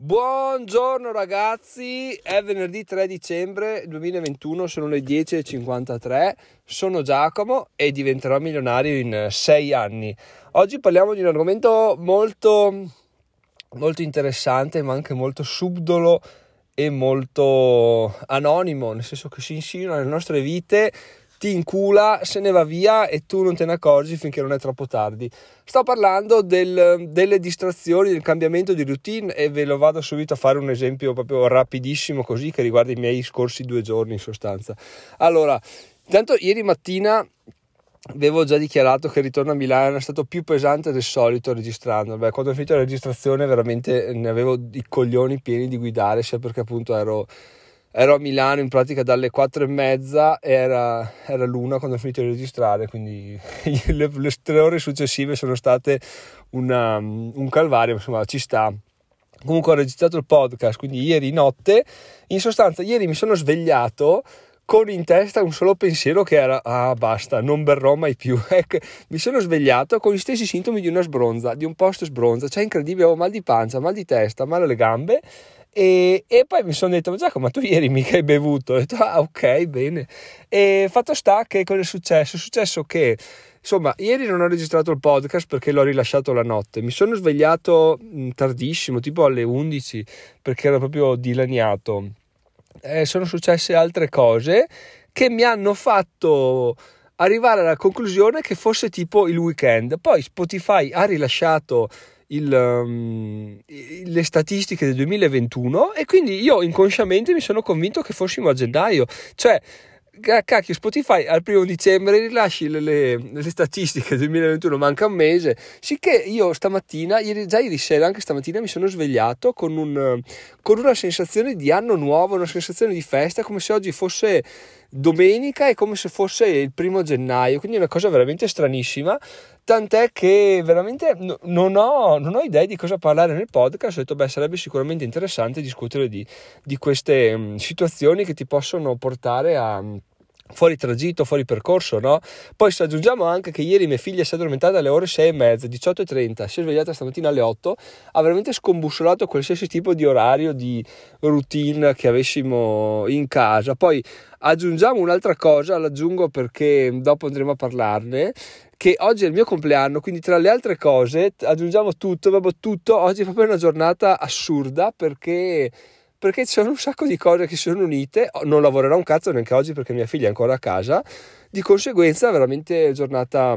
Buongiorno ragazzi, è venerdì 3 dicembre 2021, sono le 10.53, sono Giacomo e diventerò milionario in 6 anni. Oggi parliamo di un argomento molto, molto interessante ma anche molto subdolo e molto anonimo, nel senso che si insinua nelle nostre vite ti incula, se ne va via e tu non te ne accorgi finché non è troppo tardi. Sto parlando del, delle distrazioni, del cambiamento di routine e ve lo vado subito a fare un esempio proprio rapidissimo così che riguarda i miei scorsi due giorni in sostanza. Allora, intanto ieri mattina avevo già dichiarato che il ritorno a Milano è stato più pesante del solito registrando. Beh, quando ho finito la registrazione veramente ne avevo i coglioni pieni di guidare, sia perché appunto ero ero a Milano in pratica dalle quattro e mezza era, era l'una quando ho finito di registrare, quindi le, le tre ore successive sono state una, un calvario, insomma ci sta. Comunque ho registrato il podcast, quindi ieri notte, in sostanza ieri mi sono svegliato con in testa un solo pensiero che era ah basta, non berrò mai più. ecco, mi sono svegliato con gli stessi sintomi di una sbronza, di un post sbronza, cioè incredibile, avevo mal di pancia, mal di testa, male alle gambe e, e, poi mi sono detto, Giacomo, ma tu ieri mica hai bevuto? Ho detto, ah ok, bene. E fatto sta che cosa è successo? È successo che, insomma, ieri non ho registrato il podcast perché l'ho rilasciato la notte. Mi sono svegliato mm, tardissimo, tipo alle 11, perché ero proprio dilaniato. Eh, sono successe altre cose che mi hanno fatto arrivare alla conclusione che fosse tipo il weekend. Poi Spotify ha rilasciato il, um, le statistiche del 2021 e quindi io inconsciamente mi sono convinto che fossimo a gennaio. Cioè, cacchio, Spotify al primo dicembre rilasci le, le, le, statistiche del 2021, manca un mese. Sicché io stamattina, ieri, già ieri sera, anche stamattina, mi sono svegliato con, un, con una sensazione di anno nuovo, una sensazione di festa, come se oggi fosse domenica e come se fosse il primo gennaio. Quindi è una cosa veramente stranissima. Tant'è che veramente non ho, non ho idea di cosa parlare nel podcast. Ho detto, beh, sarebbe sicuramente interessante discutere di, di queste um, situazioni che ti possono portare a fuori tragitto, fuori percorso, no? Poi se aggiungiamo anche che ieri mia figlia si è addormentata alle ore 6 e mezza, 18.30, si è svegliata stamattina alle 8, ha veramente scombussolato qualsiasi tipo di orario, di routine che avessimo in casa. Poi aggiungiamo un'altra cosa, l'aggiungo perché dopo andremo a parlarne, che oggi è il mio compleanno, quindi tra le altre cose aggiungiamo tutto, vabbè, tutto, oggi è proprio una giornata assurda perché perché sono un sacco di cose che sono unite, non lavorerò un cazzo neanche oggi perché mia figlia è ancora a casa, di conseguenza veramente giornata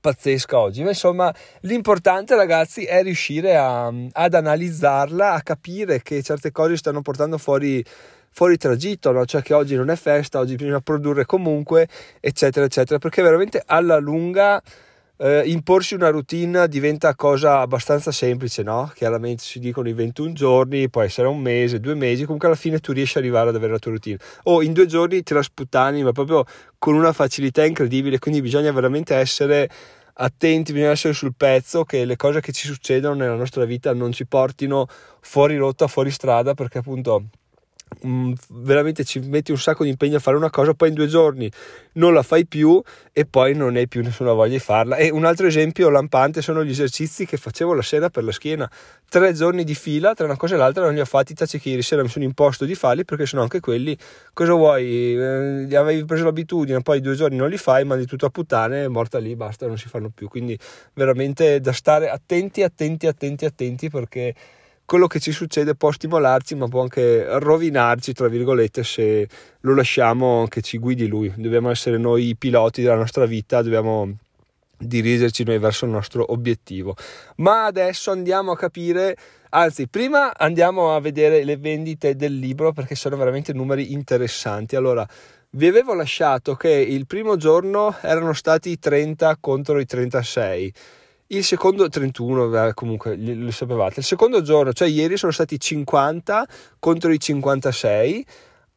pazzesca oggi, ma insomma l'importante ragazzi è riuscire a, ad analizzarla, a capire che certe cose stanno portando fuori fuori tragitto, no? cioè che oggi non è festa, oggi bisogna produrre comunque, eccetera, eccetera, perché veramente alla lunga eh, imporsi una routine diventa cosa abbastanza semplice, no? Chiaramente si dicono i 21 giorni, può essere un mese, due mesi, comunque alla fine tu riesci ad arrivare ad avere la tua routine. O in due giorni te la sputtani, ma proprio con una facilità incredibile, quindi bisogna veramente essere attenti, bisogna essere sul pezzo che le cose che ci succedono nella nostra vita non ci portino fuori rotta, fuori strada, perché appunto veramente ci metti un sacco di impegno a fare una cosa, poi in due giorni non la fai più e poi non hai più nessuna voglia di farla. E un altro esempio lampante sono gli esercizi che facevo la sera per la schiena. Tre giorni di fila, tra una cosa e l'altra, non li ho fatti, tace che ieri sera mi sono imposto di farli perché sono anche quelli, cosa vuoi? Eh, avevi preso l'abitudine, poi due giorni non li fai, mandi tutto a puttane, è morta lì, basta, non si fanno più. Quindi veramente da stare attenti, attenti, attenti, attenti perché quello che ci succede può stimolarci ma può anche rovinarci tra virgolette se lo lasciamo che ci guidi lui. Dobbiamo essere noi i piloti della nostra vita dobbiamo dirigerci noi verso il nostro obiettivo. Ma adesso andiamo a capire anzi prima andiamo a vedere le vendite del libro perché sono veramente numeri interessanti. Allora vi avevo lasciato che il primo giorno erano stati 30 contro i 36 il secondo 31, comunque lo sapevate. Il secondo giorno, cioè ieri, sono stati 50 contro i 56.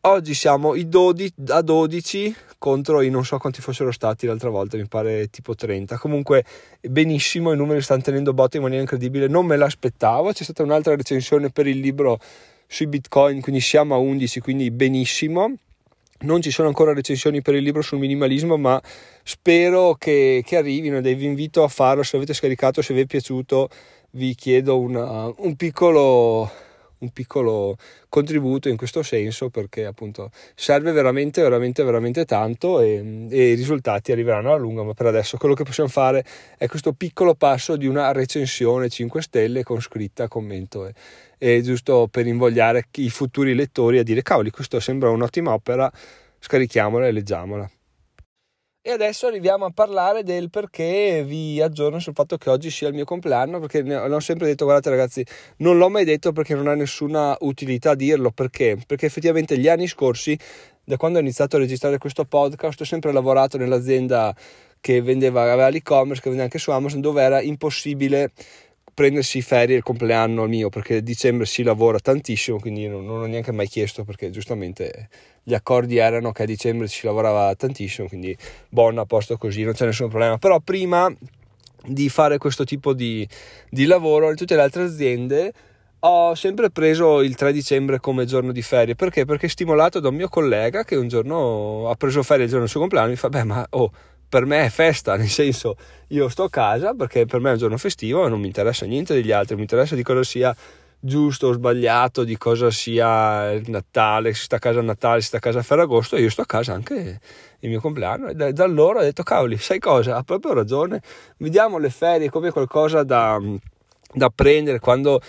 Oggi siamo i 12, a 12 contro i non so quanti fossero stati l'altra volta, mi pare tipo 30. Comunque benissimo, i numeri stanno tenendo botte in maniera incredibile. Non me l'aspettavo. C'è stata un'altra recensione per il libro sui bitcoin, quindi siamo a 11, quindi benissimo. Non ci sono ancora recensioni per il libro sul minimalismo, ma spero che, che arrivino e vi invito a farlo. Se l'avete scaricato, se vi è piaciuto, vi chiedo una, un piccolo un piccolo contributo in questo senso perché appunto serve veramente veramente veramente tanto e, e, i risultati arriveranno alla lunga ma per adesso quello che possiamo fare è questo piccolo passo di una recensione 5 stelle con scritta commento e, e giusto per invogliare i futuri lettori a dire cavoli questo sembra un'ottima opera scarichiamola e leggiamola e adesso arriviamo a parlare del perché vi aggiorno sul fatto che oggi sia il mio compleanno, perché ne ho sempre detto, guardate ragazzi, non l'ho mai detto perché non ha nessuna utilità dirlo, perché? Perché effettivamente gli anni scorsi, da quando ho iniziato a registrare questo podcast, ho sempre lavorato nell'azienda che vendeva, aveva l'e-commerce, che vendeva anche su Amazon, dove era impossibile prendersi ferie il compleanno mio perché a dicembre si lavora tantissimo quindi non, non, ho neanche mai chiesto perché giustamente gli accordi erano che a dicembre si lavorava tantissimo quindi buono a posto così non c'è nessun problema però prima di fare questo tipo di, di lavoro in tutte le altre aziende ho sempre preso il 3 dicembre come giorno di ferie perché? Perché stimolato da un mio collega che un giorno ha preso ferie il giorno del suo compleanno mi fa beh ma oh per me è festa, nel senso io sto a casa perché per me è un giorno festivo e non mi interessa niente degli altri, mi interessa di cosa sia giusto o sbagliato, di cosa sia il Natale, si sta a casa a Natale, si sta a casa a Ferragosto, io sto a casa anche il mio compleanno. E da, da allora ho detto cavoli, sai cosa, ha proprio ragione, vediamo le ferie come qualcosa da, da prendere quando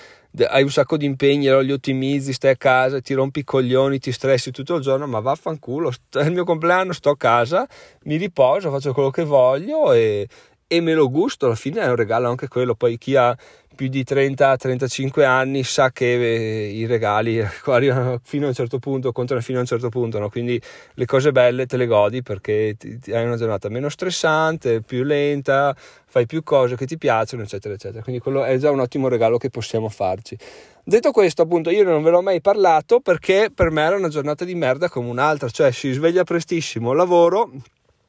hai un sacco di impegni, allora li ottimizzi, stai a casa, ti rompi i coglioni, ti stressi tutto il giorno, ma vaffanculo, è il mio compleanno, sto a casa, mi riposo, faccio quello che voglio e, e me lo gusto, alla fine è un regalo anche quello, poi chi ha più di 30-35 anni sa che eh, i regali arrivano fino a un certo punto, contano fino a un certo punto, no? quindi le cose belle te le godi perché hai una giornata meno stressante, più lenta, fai più cose che ti piacciono, eccetera, eccetera. Quindi quello è già un ottimo regalo che possiamo farci. Detto questo, appunto, io non ve l'ho mai parlato perché per me era una giornata di merda come un'altra, cioè si sveglia prestissimo, lavoro,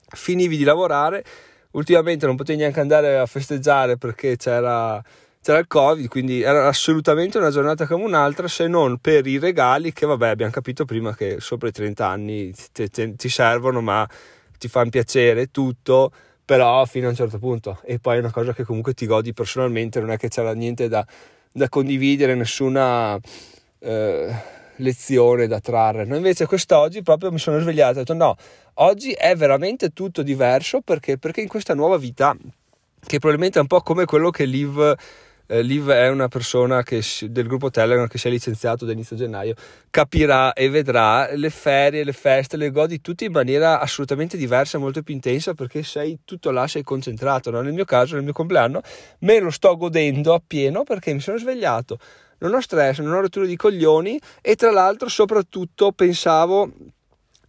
finivi di lavorare, ultimamente non potevi neanche andare a festeggiare perché c'era c'era il covid quindi era assolutamente una giornata come un'altra se non per i regali che vabbè abbiamo capito prima che sopra i 30 anni ti, ti, ti servono ma ti fanno piacere tutto però fino a un certo punto. E poi è una cosa che comunque ti godi personalmente non è che c'era niente da, da condividere nessuna eh, lezione da trarre no invece quest'oggi proprio mi sono svegliato e ho detto no oggi è veramente tutto diverso perché, perché in questa nuova vita che probabilmente è un po' come quello che Liv eh, Liv è una persona che, del gruppo Telegram che si è licenziato da inizio gennaio, capirà e vedrà le ferie, le feste, le godi tutte in maniera assolutamente diversa, molto più intensa perché sei tutto là, sei concentrato. No? Nel mio caso, nel mio compleanno, me lo sto godendo appieno perché mi sono svegliato. Non ho stress, non ho rotture di coglioni e tra l'altro soprattutto pensavo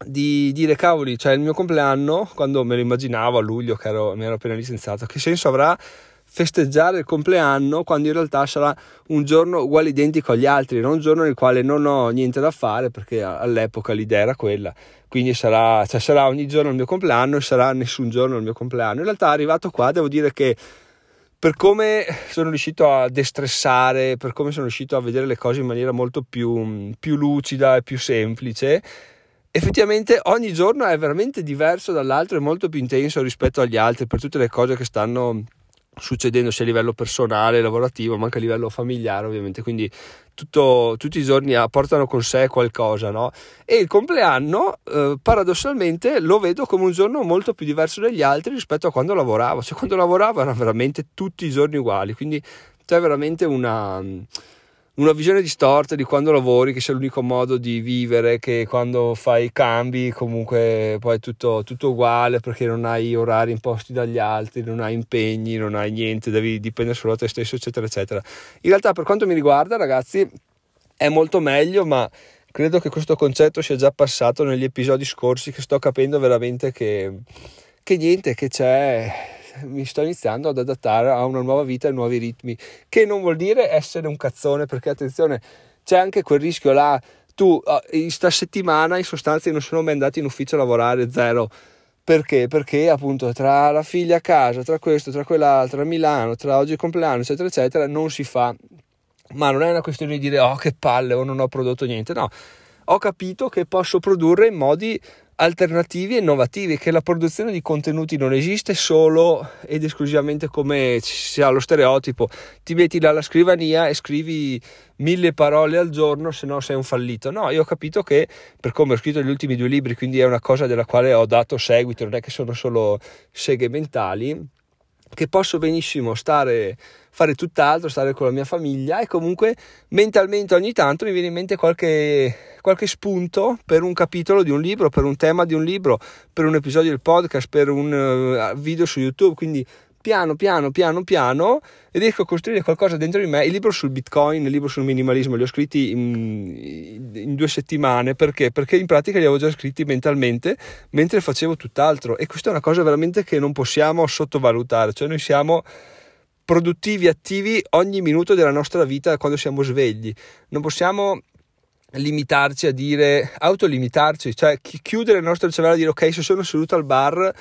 di dire cavoli, cioè il mio compleanno, quando me lo immaginavo a luglio che ero, mi ero appena licenziato, che senso avrà festeggiare il compleanno quando in realtà sarà un giorno uguale identico agli altri, non un giorno nel quale non ho niente da fare perché all'epoca l'idea era quella. Quindi sarà, cioè sarà ogni giorno il mio compleanno e sarà nessun giorno il mio compleanno. In realtà arrivato qua devo dire che per come sono riuscito a destressare, per come sono riuscito a vedere le cose in maniera molto più, più lucida e più semplice, effettivamente ogni giorno è veramente diverso dall'altro e molto più intenso rispetto agli altri per tutte le cose che stanno succedendo sia a livello personale, lavorativo, ma anche a livello familiare ovviamente, quindi tutto, tutti i giorni portano con sé qualcosa, no? E il compleanno, eh, paradossalmente, lo vedo come un giorno molto più diverso dagli altri rispetto a quando lavoravo, cioè quando lavoravo erano veramente tutti i giorni uguali, quindi c'è veramente una una visione distorta di quando lavori, che sia l'unico modo di vivere, che quando fai cambi comunque poi è tutto, tutto uguale perché non hai orari imposti dagli altri, non hai impegni, non hai niente, devi dipendere solo da te stesso, eccetera, eccetera. In realtà per quanto mi riguarda, ragazzi, è molto meglio, ma credo che questo concetto sia già passato negli episodi scorsi, che sto capendo veramente che, che niente, che c'è mi sto iniziando ad adattare a una nuova vita e nuovi ritmi, che non vuol dire essere un cazzone, perché attenzione, c'è anche quel rischio là, tu in sta settimana in sostanza non sono mai andato in ufficio a lavorare zero. Perché? Perché appunto tra la figlia a casa, tra questo, tra quell'altro, a Milano, tra oggi il compleanno, eccetera, eccetera, non si fa. Ma non è una questione di dire oh che palle o non ho prodotto niente, no. Ho capito che posso produrre in modi alternativi e innovativi, che la produzione di contenuti non esiste solo ed esclusivamente come si ha lo stereotipo, ti metti là alla scrivania e scrivi mille parole al giorno, se no sei un fallito. No, io ho capito che per come ho scritto gli ultimi due libri, quindi è una cosa della quale ho dato seguito, non è che sono solo seghe mentali, che posso benissimo stare fare tutt'altro, stare con la mia famiglia e comunque mentalmente ogni tanto mi viene in mente qualche, qualche spunto per un capitolo di un libro, per un tema di un libro, per un episodio del podcast, per un uh, video su YouTube, quindi piano piano piano piano riesco a costruire qualcosa dentro di me. Il libro sul bitcoin il libro sul minimalismo li ho scritti in, in, due settimane. Perché? perché in pratica li avevo già scritti mentalmente mentre facevo tutt'altro. E questa è una cosa veramente che non possiamo sottovalutare. Cioè noi siamo produttivi, attivi ogni minuto della nostra vita quando siamo svegli. Non possiamo limitarci a dire, autolimitarci, cioè chiudere il nostro cervello e dire ok se sono seduto al bar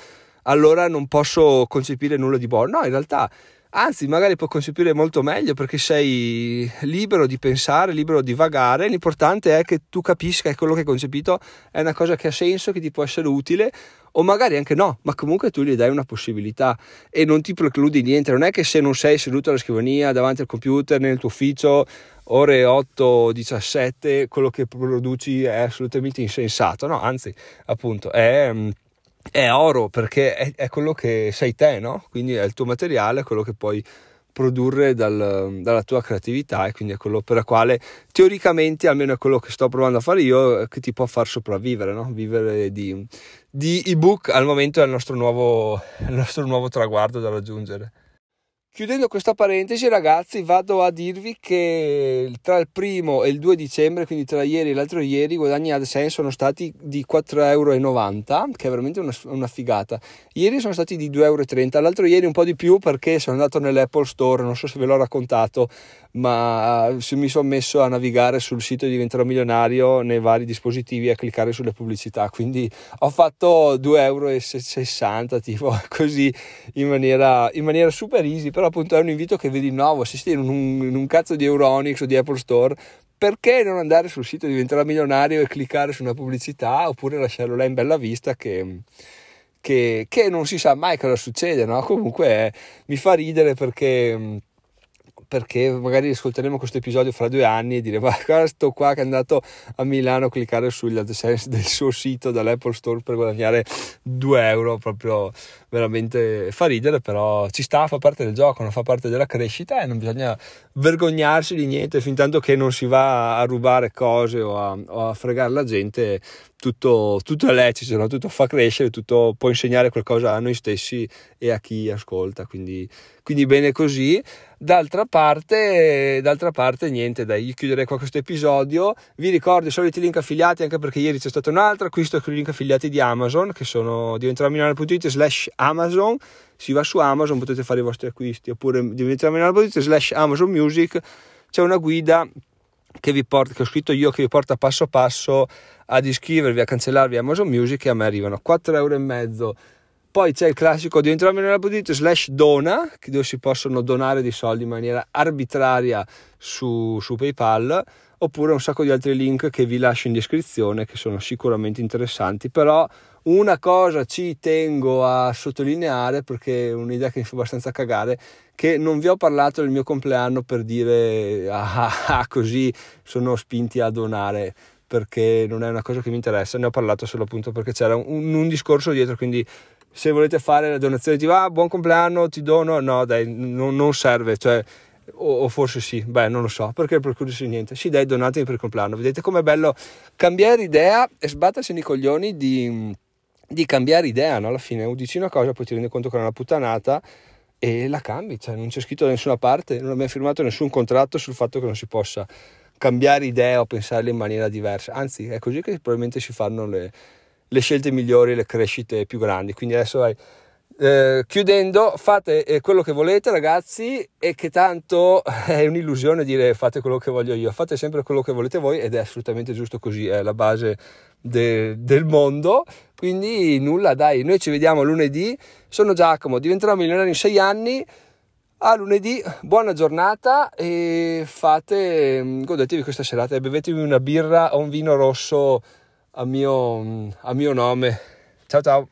allora non posso concepire nulla di buono. No, in realtà anzi magari puoi concepire molto meglio perché sei libero di pensare, libero di vagare, l'importante è che tu capisca che quello che hai concepito è una cosa che ha senso, che ti può essere utile o magari anche no, ma comunque tu gli dai una possibilità e non ti precludi niente, non è che se non sei seduto alla scrivania davanti al computer nel tuo ufficio ore 8-17 quello che produci è assolutamente insensato, no, anzi appunto è è oro perché è, è, quello che sei te, no? Quindi è il tuo materiale, quello che puoi produrre dal, dalla tua creatività e quindi è quello per la quale teoricamente, almeno è quello che sto provando a fare io, che ti può far sopravvivere, no? Vivere di, di ebook al momento è il nostro nuovo, il nostro nuovo traguardo da raggiungere. Chiudendo questa parentesi, ragazzi, vado a dirvi che tra il primo e il 2 dicembre, quindi tra ieri e l'altro ieri, i guadagni AdSense sono stati di 4,90 euro, che è veramente una, una, figata. Ieri sono stati di 2,30 euro, l'altro ieri un po' di più perché sono andato nell'Apple Store, non so se ve l'ho raccontato, ma mi sono messo a navigare sul sito di Diventerò Milionario nei vari dispositivi e a cliccare sulle pubblicità, quindi ho fatto 2,60 euro, tipo così, in maniera, in maniera super easy, però appunto è un invito che vi rinnovo, se siete in un, in un cazzo di Euronics o di Apple Store, perché non andare sul sito diventerà milionario e cliccare su una pubblicità oppure lasciarlo là in bella vista che, che, che non si sa mai cosa succede, no? Comunque eh, mi fa ridere perché perché magari ascolteremo questo episodio fra due anni e dire ma sto qua che è andato a Milano a cliccare sugli AdSense del suo sito dall'Apple Store per guadagnare 2 euro proprio veramente fa ridere però ci sta, fa parte del gioco non fa parte della crescita e non bisogna vergognarsi di niente fin tanto che non si va a rubare cose o a, o a fregare la gente tutto, tutto è lecito, no? tutto fa crescere, tutto può insegnare qualcosa a noi stessi e a chi ascolta, quindi, quindi bene così. D'altra parte, d'altra parte, niente, dai, io chiuderei qua questo episodio. Vi ricordo i soliti link affiliati, anche perché ieri c'è stato un altro acquisto con i link affiliati di Amazon, che sono diventeromilionario.it slash Amazon. Si va su Amazon, potete fare i vostri acquisti, oppure diventeromilionario.it slash Amazon Music. C'è una guida che, vi porta, che ho scritto io che vi porta passo passo ad iscrivervi, a cancellarvi Amazon Music e a me arrivano 4,5 euro. Poi c'è il classico di entrare nella boutique slash dona, dove si possono donare dei soldi in maniera arbitraria su, su PayPal, oppure un sacco di altri link che vi lascio in descrizione che sono sicuramente interessanti. Però una cosa ci tengo a sottolineare perché è un'idea che mi fa abbastanza cagare, che non vi ho parlato del mio compleanno per dire ah, ah, ah così sono spinti a donare perché non è una cosa che mi interessa, ne ho parlato solo appunto perché c'era un, un discorso dietro, quindi se volete fare la donazione ti va, buon compleanno, ti dono, no dai, non, non serve, cioè, o, o, forse sì, beh non lo so, perché per curiosità niente, sì dai donatemi per il compleanno, vedete com'è bello cambiare idea e sbattersi nei coglioni di, di cambiare idea, no? alla fine dici una cosa, poi ti rendi conto che è una puttanata e la cambi, cioè non c'è scritto da nessuna parte, non abbiamo firmato nessun contratto sul fatto che non si possa cambiare idea o pensarle in maniera diversa. Anzi, è così che probabilmente si fanno le, le scelte migliori, le crescite più grandi. Quindi adesso vai. Eh, chiudendo, fate eh, quello che volete, ragazzi, e che tanto è un'illusione dire fate quello che voglio io, fate sempre quello che volete voi, ed è assolutamente giusto così, è la base de, del mondo. Quindi nulla, dai, noi ci vediamo lunedì. Sono Giacomo, diventerò milionario in sei anni a lunedì, buona giornata e fate, godetevi questa serata e bevetevi una birra o un vino rosso a mio, a mio nome. Ciao ciao!